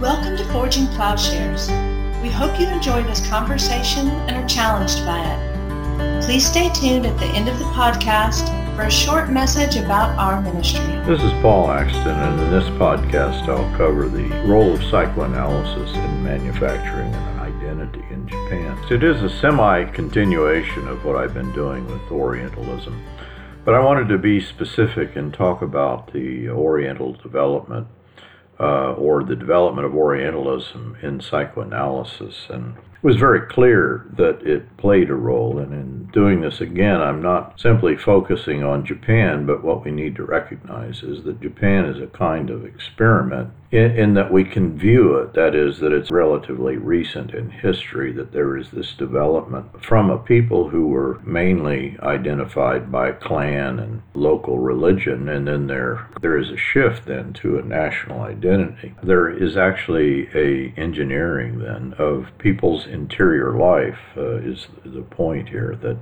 Welcome to Forging Plowshares. We hope you enjoy this conversation and are challenged by it. Please stay tuned at the end of the podcast for a short message about our ministry. This is Paul Axton, and in this podcast, I'll cover the role of psychoanalysis in manufacturing and identity in Japan. It is a semi continuation of what I've been doing with Orientalism, but I wanted to be specific and talk about the Oriental development uh, or the development of Orientalism in psychoanalysis. And it was very clear that it played a role. And in doing this again, I'm not simply focusing on Japan, but what we need to recognize is that Japan is a kind of experiment in, in, that we can view it, that is, that it's relatively recent in history, that there is this development from a people who were mainly identified by clan and local religion, and then there there is a shift then to a national identity. There is actually a engineering then of people's interior life uh, is the point here that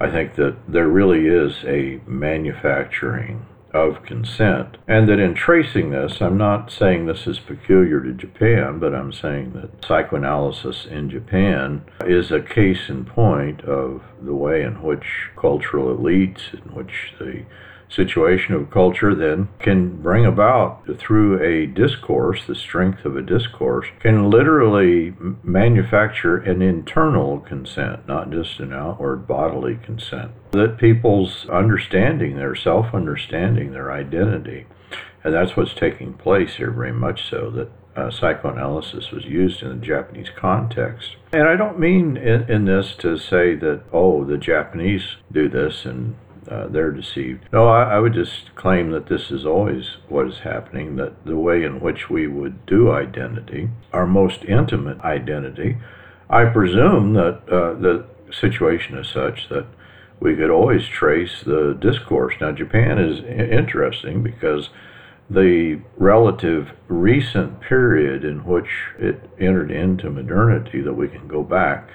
I think that there really is a manufacturing of consent. And that in tracing this, I'm not saying this is peculiar to Japan, but I'm saying that psychoanalysis in Japan is a case in point of the way in which cultural elites, in which the situation of culture then can bring about through a discourse, the strength of a discourse, can literally manufacture an internal consent, not just an outward bodily consent. That people's understanding, their self understanding, their identity, and that's what's taking place here, very much so, that uh, psychoanalysis was used in the Japanese context. And I don't mean in, in this to say that, oh, the Japanese do this and uh, they're deceived. No, I, I, would just claim that this is always what is happening, that the way in which we would do identity, our most intimate identity, I presume that uh, the situation is such that we could always trace the discourse. Now, Japan is interesting because the relative recent period in which it entered into modernity that we can go back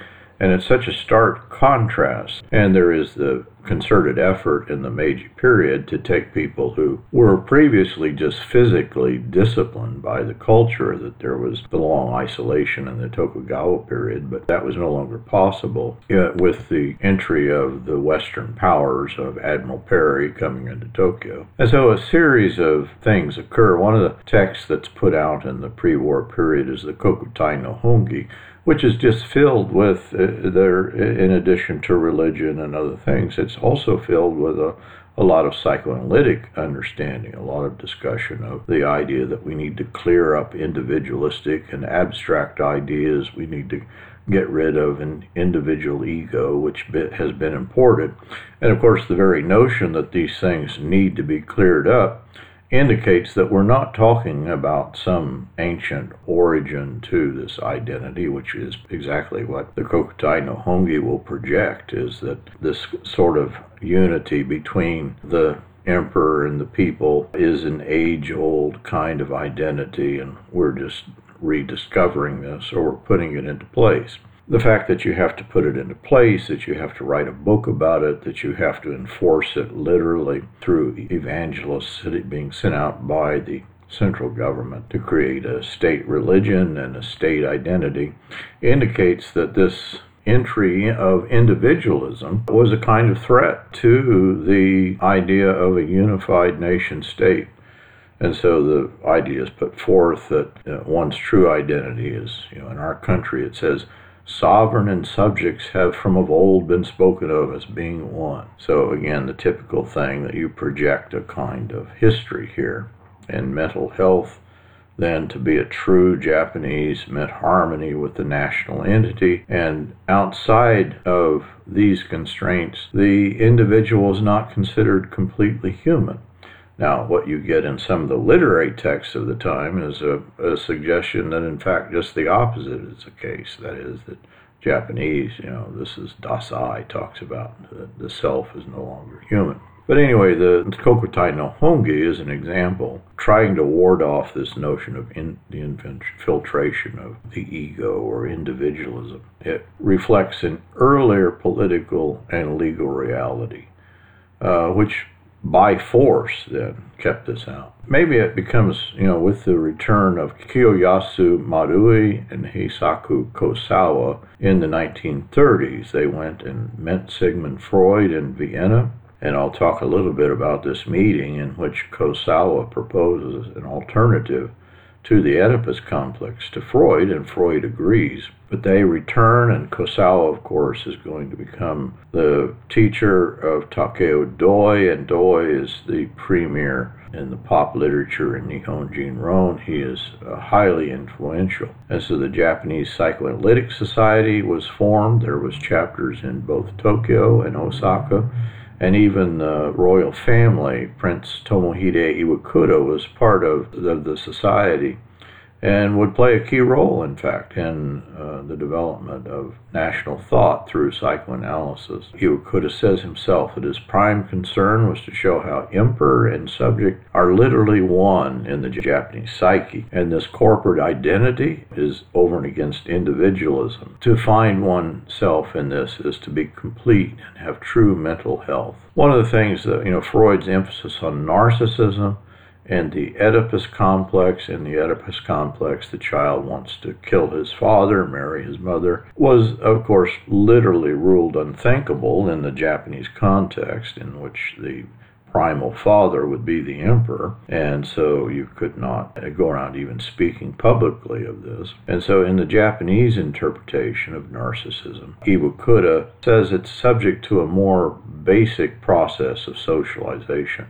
and it's such a stark contrast. And there is the concerted effort in the Meiji period to take people who were previously just physically disciplined by the culture, that there was the long isolation in the Tokugawa period, but that was no longer possible uh, with the entry of the Western powers of Admiral Perry coming into Tokyo. And so a series of things occur. One of the texts that's put out in the pre war period is the Kokutai no Hongi which is just filled with uh, there in addition to religion and other things it's also filled with a, a lot of psychoanalytic understanding a lot of discussion of the idea that we need to clear up individualistic and abstract ideas. We need to get rid of an individual ego which has been imported. And of course the very notion that these things need to be cleared up indicates that we're not talking about some ancient origin to this identity, which is exactly what the Kokutai no Hongi will project, is that this sort of unity between the emperor and the people is an age old kind of identity, and we're just rediscovering this or we're putting it into place the fact that you have to put it into place, that you have to write a book about it, that you have to enforce it literally through evangelists being sent out by the central government to create a state religion and a state identity indicates that this entry of individualism was a kind of threat to the idea of a unified nation state. And so the idea is put forth that you know, one's true identity is, you know, in our country it says sovereign and subjects have from of old been spoken of as being one. So, again, the typical thing that you project a kind of history here. And mental health, then to be a true Japanese, meant harmony with the national entity. And outside of these constraints, the individual is not considered completely human. Now, what you get in some of the literary texts of the time is a, a, suggestion that, in fact, just the opposite is the case. That is, that Japanese, you know, this is Dazai talks about the, the self is no longer human. But anyway, the Kokutai no Hongi is an example trying to ward off this notion of in, the infiltration of the ego or individualism. It reflects an earlier political and legal reality, uh, which by force then kept this out. Maybe it becomes, you know, with the return of Kiyoyasu Marui and Heisaku Kosawa in the 1930s, they went and met Sigmund Freud in Vienna. And I'll talk a little bit about this meeting in which Kosawa proposes an alternative to the Oedipus complex to Freud, and Freud agrees. But they return, and Kosawa, of course, is going to become the teacher of Takeo Doi, and Doi is the premier in the pop literature in Nihonjinron. He is uh, highly influential. And so the Japanese Psychoanalytic Society was formed. There was chapters in both Tokyo and Osaka and even the royal family, Prince Tomohide Iwakura, was part of the, the society and would play a key role, in fact, in uh, the development of national thought through psychoanalysis. Iwakura says himself that his prime concern was to show how emperor and subject are literally one in the Japanese psyche, and this corporate identity is over and against individualism. To find oneself in this is to be complete and have true mental health. One of the things that, you know, Freud's emphasis on narcissism and the Oedipus complex. In the Oedipus complex, the child wants to kill his father, marry his mother, was, of course, literally ruled unthinkable in the Japanese context, in which the primal father would be the emperor, and so you could not go around even speaking publicly of this. And so, in the Japanese interpretation of narcissism, Iwakura says it's subject to a more basic process of socialization.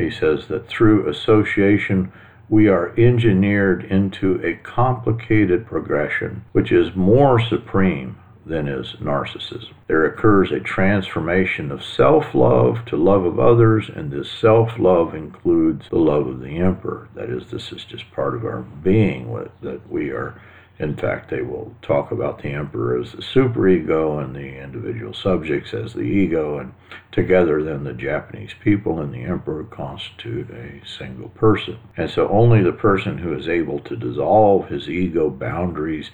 He says that through association, we are engineered into a complicated progression which is more supreme than is narcissism. There occurs a transformation of self love to love of others, and this self love includes the love of the emperor. That is, this is just part of our being, that we are in fact, they will talk about the emperor as the superego and the individual subjects as the ego, and together then the Japanese people and the emperor constitute a single person. And so only the person who is able to dissolve his ego boundaries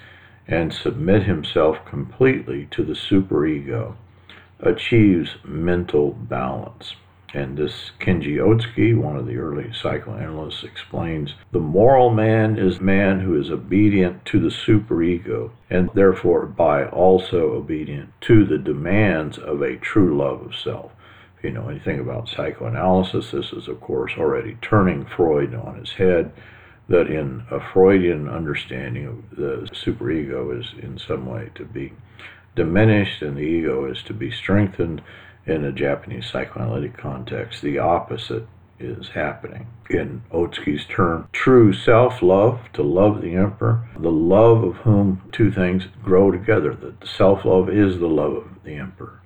and submit himself completely to the superego achieves mental balance. And this Kenji Otsuki, one of the early psychoanalysts, explains the moral man is man who is obedient to the superego and therefore by also obedient to the demands of a true love of self. If you know anything about psychoanalysis, this is, of course, already turning Freud on his head. That in a Freudian understanding the superego is in some way to be diminished and the ego is to be strengthened in a Japanese psychoanalytic context, the opposite is happening. In Otsuki's term, true self love, to love the emperor, the love of whom two things grow together. That self love is the love of the emperor.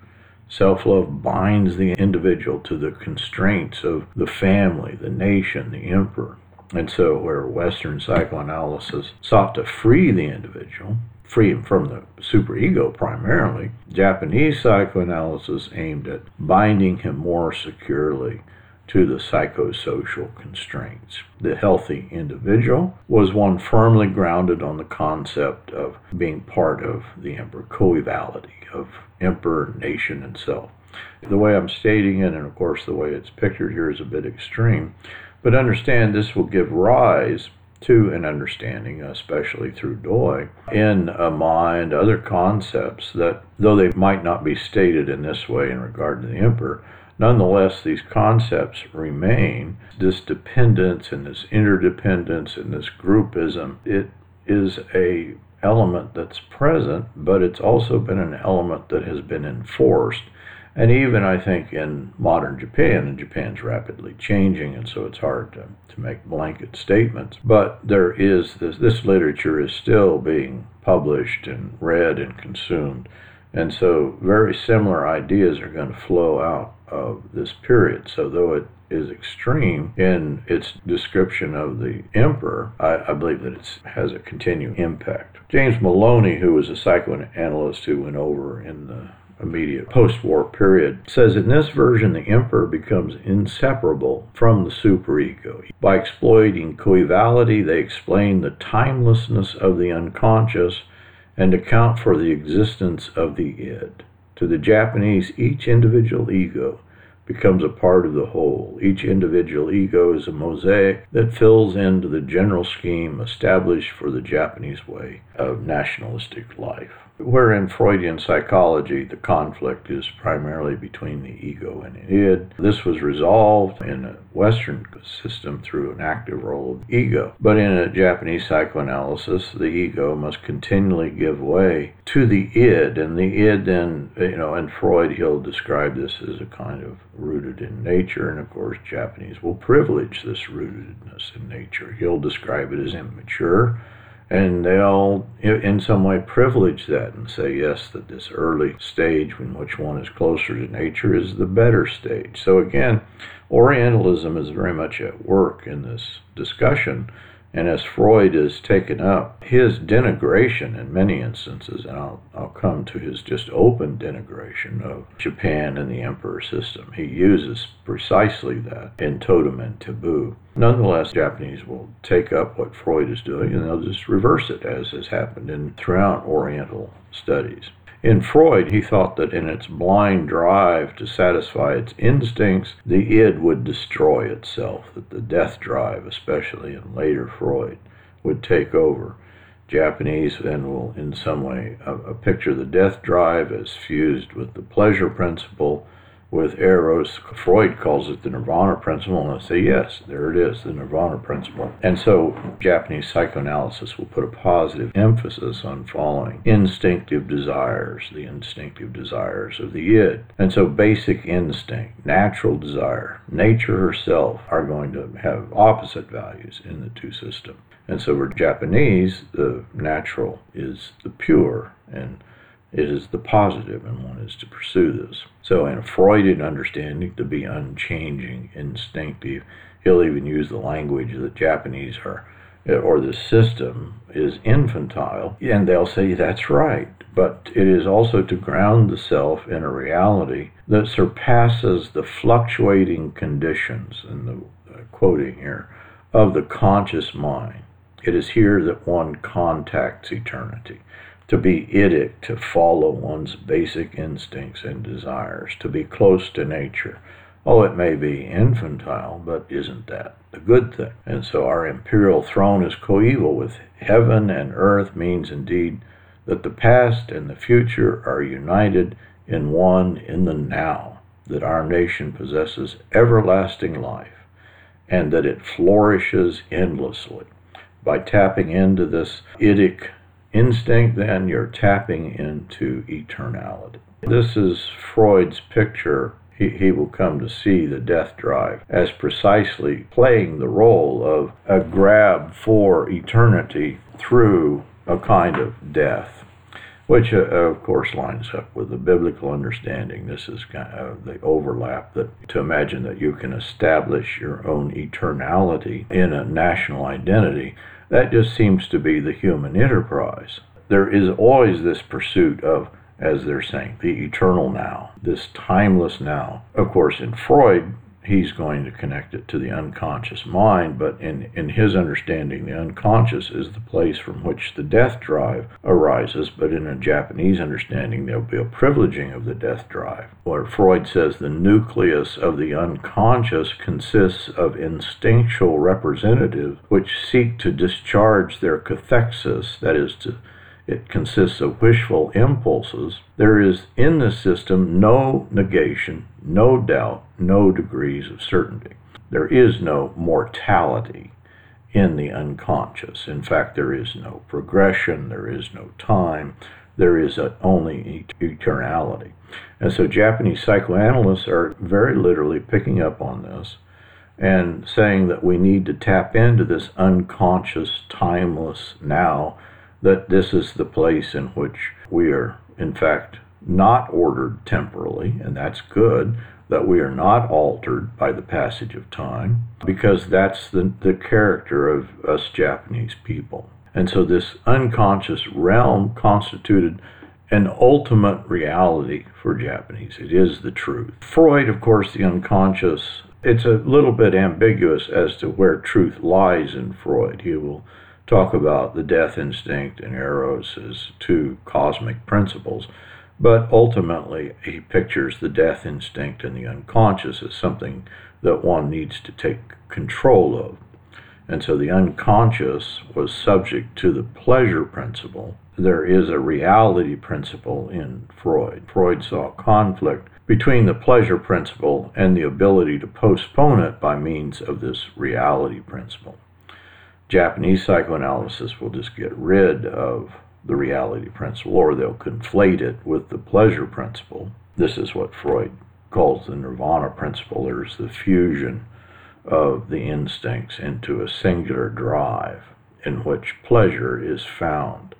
Self love binds the individual to the constraints of the family, the nation, the emperor. And so, where Western psychoanalysis sought to free the individual, free him from the superego primarily, Japanese psychoanalysis aimed at binding him more securely to the psychosocial constraints. The healthy individual was one firmly grounded on the concept of being part of the emperor, coevality of emperor, nation, and self. The way I'm stating it, and of course the way it's pictured here, is a bit extreme, but understand this will give rise to an understanding, especially through Doi, in amae, other concepts that, though they might not be stated in this way in regard to the emperor, nonetheless these concepts remain. This dependence and this interdependence and this groupism, it is a element that's present, but it's also been an element that has been enforced and even I think in modern Japan, and Japan's rapidly changing, and so it's hard to, to make blanket statements. But there is this, this literature is still being published and read and consumed. And so very similar ideas are going to flow out of this period. So though it is extreme in its description of the emperor, I, I believe that it has a continuing impact. James Moloney, who was a psychoanalyst who went over in the immediate post war period, says in this version the emperor becomes inseparable from the superego. By exploiting coevality, they explain the timelessness of the unconscious and account for the existence of the id. To the Japanese, each individual ego becomes a part of the whole. Each individual ego is a mosaic that fills into the general scheme established for the Japanese way of nationalistic life. Where in Freudian psychology the conflict is primarily between the ego and the id, this was resolved in a Western system through an active role of ego. But in a Japanese psychoanalysis, the ego must continually give way to the id, and the id then, you know, in Freud he'll describe this as a kind of rooted in nature, and of course Japanese will privilege this rootedness in nature. He'll describe it as immature and they'll in some way privilege that and say yes that this early stage in which one is closer to nature is the better stage. So again orientalism is very much at work in this discussion and as Freud has taken up his denigration in many instances, and I'll, I'll come to his just open denigration of Japan and the emperor system, he uses precisely that in Totem and Taboo. Nonetheless, Japanese will take up what Freud is doing and they'll just reverse it, as has happened in throughout Oriental studies. In Freud, he thought that in its blind drive to satisfy its instincts, the id would destroy itself, that the death drive, especially in later Freud, would take over. Japanese then will, in some way, uh, picture the death drive as fused with the pleasure principle with Eros. Freud calls it the Nirvana principle, and I say, yes, there it is, the Nirvana principle. And so Japanese psychoanalysis will put a positive emphasis on following instinctive desires, the instinctive desires of the id. And so basic instinct, natural desire, nature herself are going to have opposite values in the two systems. And so for Japanese, the natural is the pure, and it is the positive, and one is to pursue this. So, in a Freudian understanding, to be unchanging, instinctive, he'll even use the language that Japanese are, or the system is infantile, and they'll say that's right. But it is also to ground the self in a reality that surpasses the fluctuating conditions, and the uh, quoting here, of the conscious mind. It is here that one contacts eternity to be idic, to follow one's basic instincts and desires, to be close to nature. Oh, it may be infantile, but isn't that the good thing? And so our imperial throne is coeval with heaven and earth means indeed that the past and the future are united in one in the now, that our nation possesses everlasting life, and that it flourishes endlessly by tapping into this idic instinct, then you're tapping into eternality. This is Freud's picture. He, he will come to see the death drive as precisely playing the role of a grab for eternity through a kind of death, which uh, of course lines up with the biblical understanding. This is kind of the overlap that to imagine that you can establish your own eternality in a national identity that just seems to be the human enterprise. There is always this pursuit of, as they're saying, the eternal now, this timeless now. Of course, in Freud, he's going to connect it to the unconscious mind, but in, in his understanding, the unconscious is the place from which the death drive arises, but in a Japanese understanding, there'll be a privileging of the death drive. Where Freud says the nucleus of the unconscious consists of instinctual representatives which seek to discharge their cathexis, that is, to it consists of wishful impulses. There is in the system no negation, no doubt, no degrees of certainty. There is no mortality in the unconscious. In fact, there is no progression, there is no time, there is only eternality. And so Japanese psychoanalysts are very literally picking up on this and saying that we need to tap into this unconscious, timeless now that this is the place in which we are, in fact, not ordered temporally, and that's good, that we are not altered by the passage of time, because that's the, the character of us Japanese people. And so this unconscious realm constituted an ultimate reality for Japanese. It is the truth. Freud, of course, the unconscious, it's a little bit ambiguous as to where truth lies in Freud. He will talk about the death instinct and eros as two cosmic principles. But ultimately, he pictures the death instinct and the unconscious as something that one needs to take control of. And so the unconscious was subject to the pleasure principle. There is a reality principle in Freud. Freud saw conflict between the pleasure principle and the ability to postpone it by means of this reality principle. Japanese psychoanalysis will just get rid of the reality principle, or they'll conflate it with the pleasure principle. This is what Freud calls the nirvana principle. There's the fusion of the instincts into a singular drive in which pleasure is found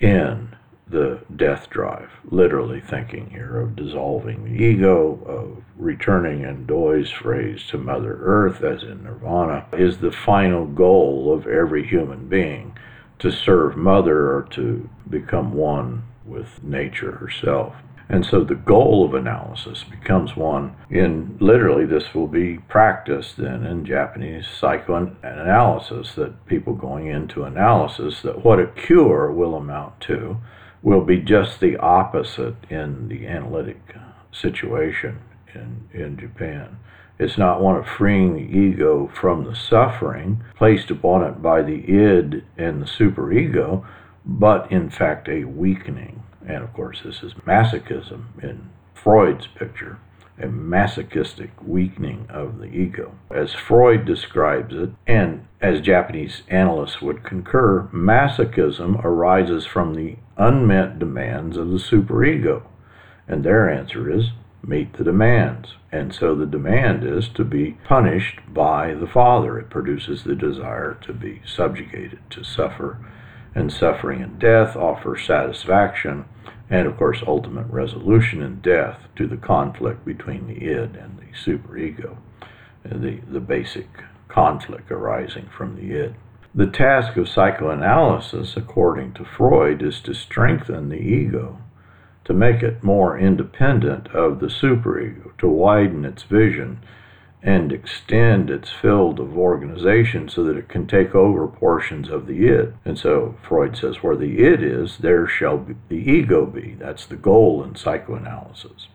in the death drive, literally thinking here of dissolving the ego, of returning in Doi's phrase to Mother Earth, as in Nirvana, is the final goal of every human being to serve Mother or to become one with nature herself. And so the goal of analysis becomes one in literally this will be practiced then in Japanese psychoanalysis that people going into analysis that what a cure will amount to will be just the opposite in the analytic situation in, in Japan. It's not one of freeing the ego from the suffering placed upon it by the id and the superego, but in fact a weakening. And of course, this is masochism in Freud's picture, a masochistic weakening of the ego. As Freud describes it, and as Japanese analysts would concur, masochism arises from the unmet demands of the superego. And their answer is meet the demands. And so the demand is to be punished by the Father. It produces the desire to be subjugated, to suffer. And suffering and death offer satisfaction and, of course, ultimate resolution in death to the conflict between the id and the superego, the, the basic conflict arising from the id. The task of psychoanalysis, according to Freud, is to strengthen the ego, to make it more independent of the superego, to widen its vision and extend its field of organization so that it can take over portions of the id. And so Freud says, where the id is, there shall be the ego be. That's the goal in psychoanalysis.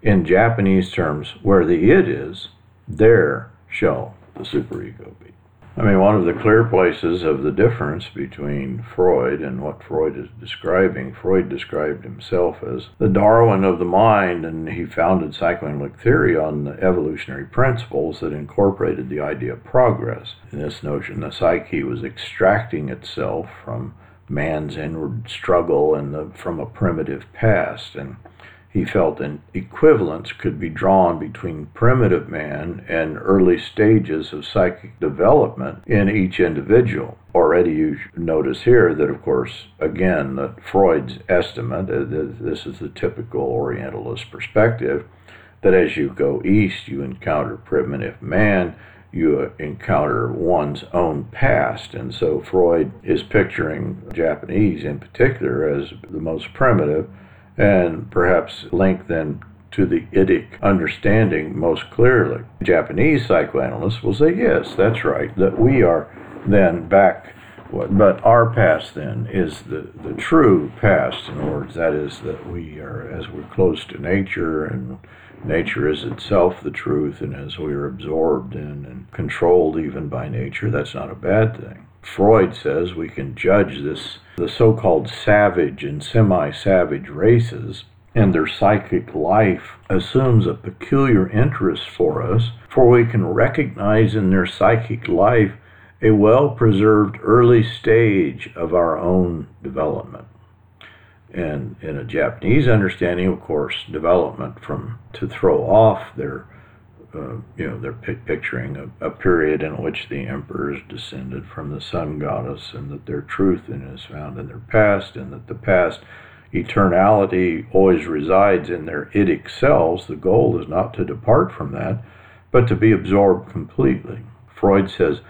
In Japanese terms, where the id is, there shall the superego be. I mean, one of the clear places of the difference between Freud and what Freud is describing, Freud described himself as the Darwin of the mind, and he founded psychoanalytic theory on the evolutionary principles that incorporated the idea of progress. In this notion, the psyche was extracting itself from man's inward struggle and the, from a primitive past. And he felt an equivalence could be drawn between primitive man and early stages of psychic development in each individual. Already, you notice here that, of course, again, Freud's estimate, uh, this is the typical Orientalist perspective, that as you go east, you encounter primitive man, you encounter one's own past. And so Freud is picturing Japanese in particular as the most primitive and perhaps link then to the idic understanding most clearly. Japanese psychoanalysts will say, yes, that's right, that we are then back. But our past then is the, the true past, in other words, that is that we are, as we're close to nature, and nature is itself the truth, and as we are absorbed in and controlled even by nature, that's not a bad thing. Freud says we can judge this the so-called savage and semi-savage races and their psychic life assumes a peculiar interest for us, for we can recognize in their psychic life a well preserved early stage of our own development. And in a Japanese understanding, of course, development from to throw off their uh, you know, they're picturing a, a, period in which the emperors descended from the sun goddess and that their truth is found in their past and that the past eternality always resides in their idic selves. The goal is not to depart from that, but to be absorbed completely. Freud says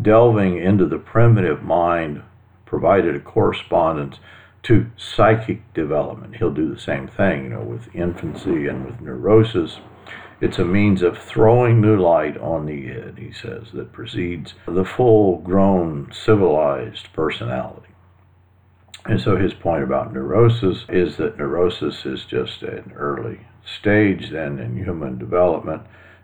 delving into the primitive mind provided a correspondence to psychic development. He'll do the same thing, you know, with infancy and with neurosis it's a means of throwing new light on the id, he says, that precedes the full grown civilized personality. And so his point about neurosis is that neurosis is just an early stage then in human development,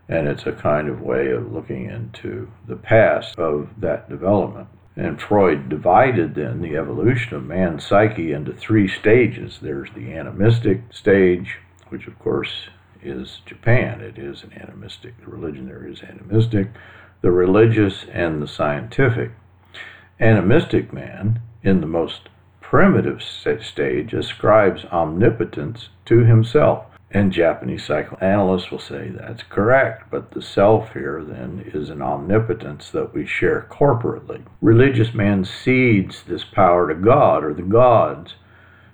and it's a kind of way of looking into the past of that development. And Freud divided then the evolution of man's psyche into three stages. There's the animistic stage, which of course is Japan. It is an animistic. Religion there is animistic, the religious and the scientific. Animistic man, in the most primitive stage, ascribes omnipotence to himself. And Japanese psychoanalysts will say that's correct, but the self here then is an omnipotence that we share corporately. Religious man cedes this power to God or the gods,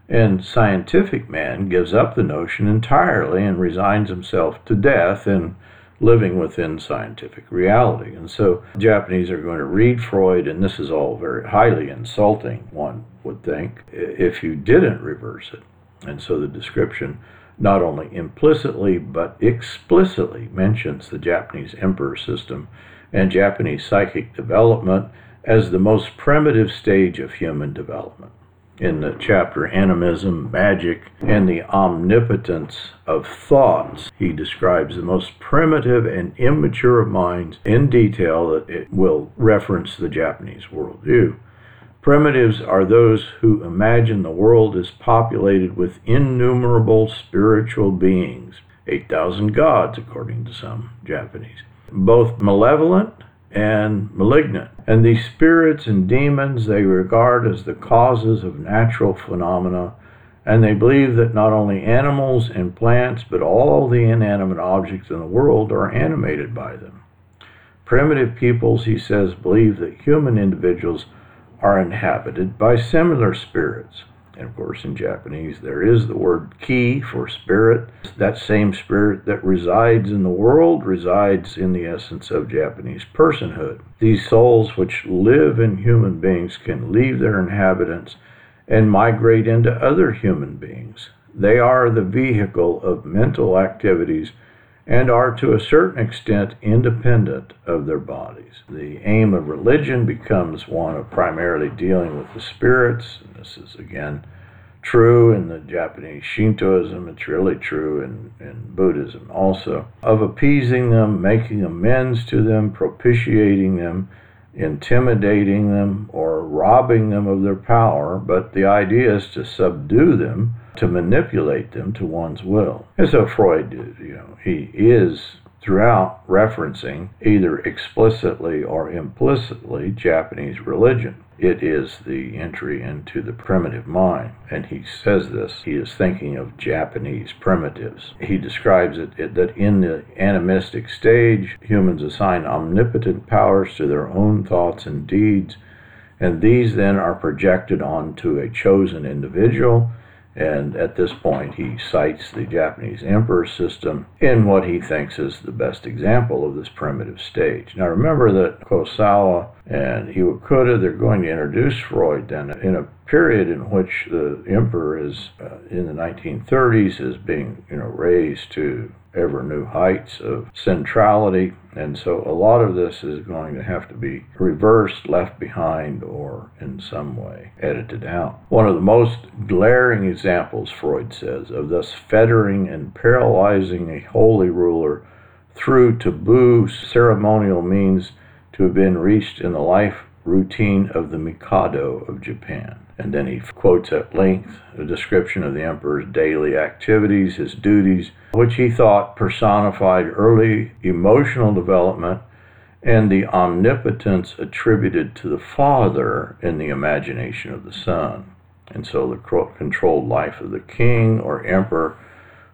and scientific man gives up the notion entirely and resigns himself to death and living within scientific reality. And so Japanese are going to read Freud, and this is all very highly insulting, one would think, if you didn't reverse it. And so the description not only implicitly but explicitly mentions the Japanese emperor system and Japanese psychic development as the most primitive stage of human development in the chapter Animism, Magic, and the Omnipotence of Thoughts, he describes the most primitive and immature of minds in detail that it will reference the Japanese worldview. Primitives are those who imagine the world is populated with innumerable spiritual beings, 8,000 gods, according to some Japanese, both malevolent and malignant. And these spirits and demons they regard as the causes of natural phenomena, and they believe that not only animals and plants, but all the inanimate objects in the world are animated by them. Primitive peoples, he says, believe that human individuals are inhabited by similar spirits. And of course, in Japanese, there is the word ki for spirit. That same spirit that resides in the world resides in the essence of Japanese personhood. These souls which live in human beings can leave their inhabitants and migrate into other human beings. They are the vehicle of mental activities and are to a certain extent independent of their bodies. The aim of religion becomes one of primarily dealing with the spirits. And this is again true in the Japanese Shintoism, it's really true in, in Buddhism also, of appeasing them, making amends to them, propitiating them, intimidating them, or robbing them of their power. But the idea is to subdue them to manipulate them to one's will. And so Freud, you know, he is throughout referencing either explicitly or implicitly Japanese religion. It is the entry into the primitive mind. And he says this, he is thinking of Japanese primitives. He describes it, it that in the animistic stage, humans assign omnipotent powers to their own thoughts and deeds, and these then are projected onto a chosen individual and at this point, he cites the Japanese emperor system in what he thinks is the best example of this primitive stage. Now, remember that Kurosawa and Iwakura, they're going to introduce Freud then in a period in which the emperor is uh, in the 1930s is being you know raised to ever new heights of centrality and so a lot of this is going to have to be reversed left behind or in some way edited out one of the most glaring examples freud says of thus fettering and paralyzing a holy ruler through taboo ceremonial means to have been reached in the life routine of the Mikado of Japan. And then he quotes at length a description of the emperor's daily activities, his duties, which he thought personified early emotional development and the omnipotence attributed to the father in the imagination of the son. And so the controlled life of the king or emperor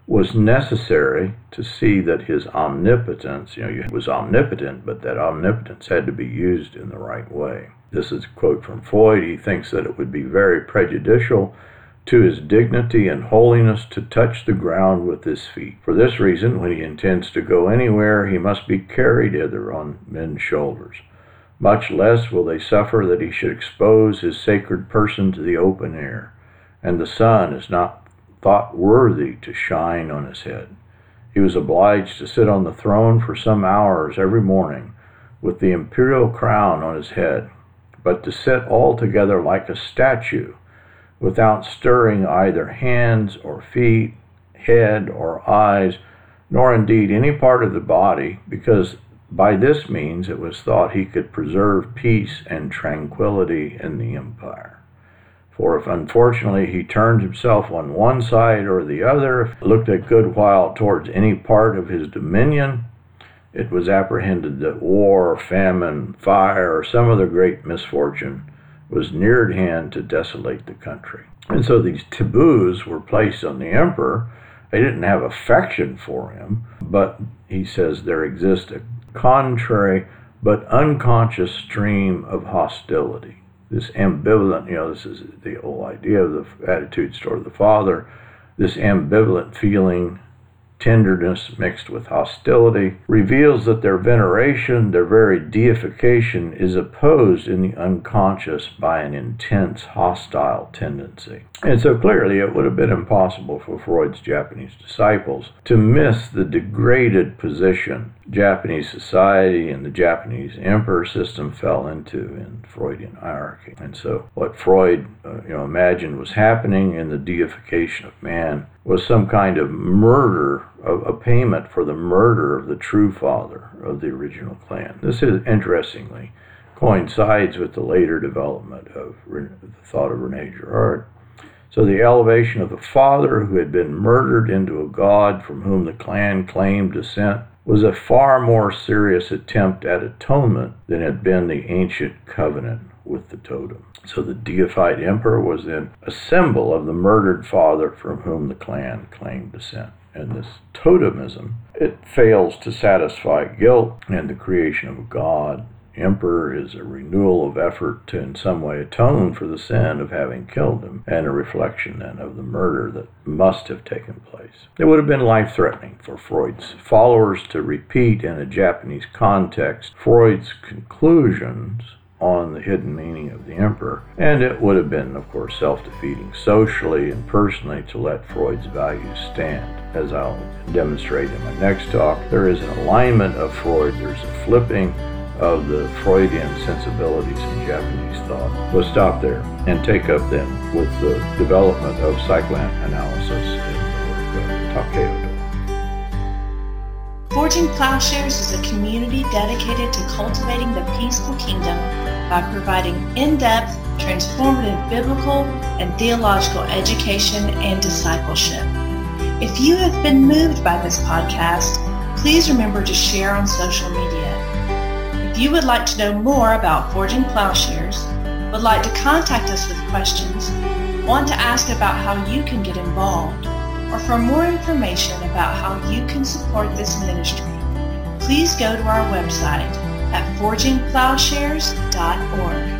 was necessary to see that his omnipotence, you know, he was omnipotent, but that omnipotence had to be used in the right way. This is a quote from Freud. He thinks that it would be very prejudicial to his dignity and holiness to touch the ground with his feet. For this reason, when he intends to go anywhere, he must be carried hither on men's shoulders. Much less will they suffer that he should expose his sacred person to the open air. And the sun is not thought worthy to shine on his head. He was obliged to sit on the throne for some hours every morning with the imperial crown on his head, but to sit altogether like a statue without stirring either hands or feet, head or eyes, nor indeed any part of the body, because by this means it was thought he could preserve peace and tranquility in the empire. For if unfortunately he turned himself on one side or the other, looked a good while towards any part of his dominion, it was apprehended that war, famine, fire, or some other great misfortune was near at hand to desolate the country. And so these taboos were placed on the emperor. They didn't have affection for him, but he says there exists a contrary but unconscious stream of hostility. This ambivalent, you know, this is the whole idea of the attitudes toward the Father, this ambivalent feeling tenderness mixed with hostility, reveals that their veneration, their very deification, is opposed in the unconscious by an intense hostile tendency. And so clearly it would have been impossible for Freud's Japanese disciples to miss the degraded position Japanese society and the Japanese emperor system fell into in Freudian hierarchy. And so what Freud uh, you know imagined was happening in the deification of man was some kind of murder, a payment for the murder of the true father of the original clan. This is interestingly coincides with the later development of the thought of Rene Girard. So the elevation of the father who had been murdered into a god from whom the clan claimed descent was a far more serious attempt at atonement than had been the ancient covenant with the totem. So the deified emperor was then a symbol of the murdered father from whom the clan claimed descent. And this totemism, it fails to satisfy guilt and the creation of a god emperor is a renewal of effort to in some way atone for the sin of having killed him, and a reflection then of the murder that must have taken place. It would have been life threatening for Freud's followers to repeat in a Japanese context Freud's conclusions on the hidden meaning of the emperor, and it would have been, of course, self defeating socially and personally to let Freud's values stand. As I'll demonstrate in my next talk, there is an alignment of Freud, there's a flipping of the Freudian sensibilities in Japanese thought. We'll stop there and take up then with the development of psychoanalysis in the work of Takeo Forging Plowshares is a community dedicated to cultivating the peaceful kingdom by providing in-depth, transformative biblical and theological education and discipleship. If you have been moved by this podcast, please remember to share on social media If you would like to know more about Forging Plowshares, would like to contact us with questions, want to ask about how you can get involved, or for more information about how you can support this ministry, please go to our website at forgingplowshares.org.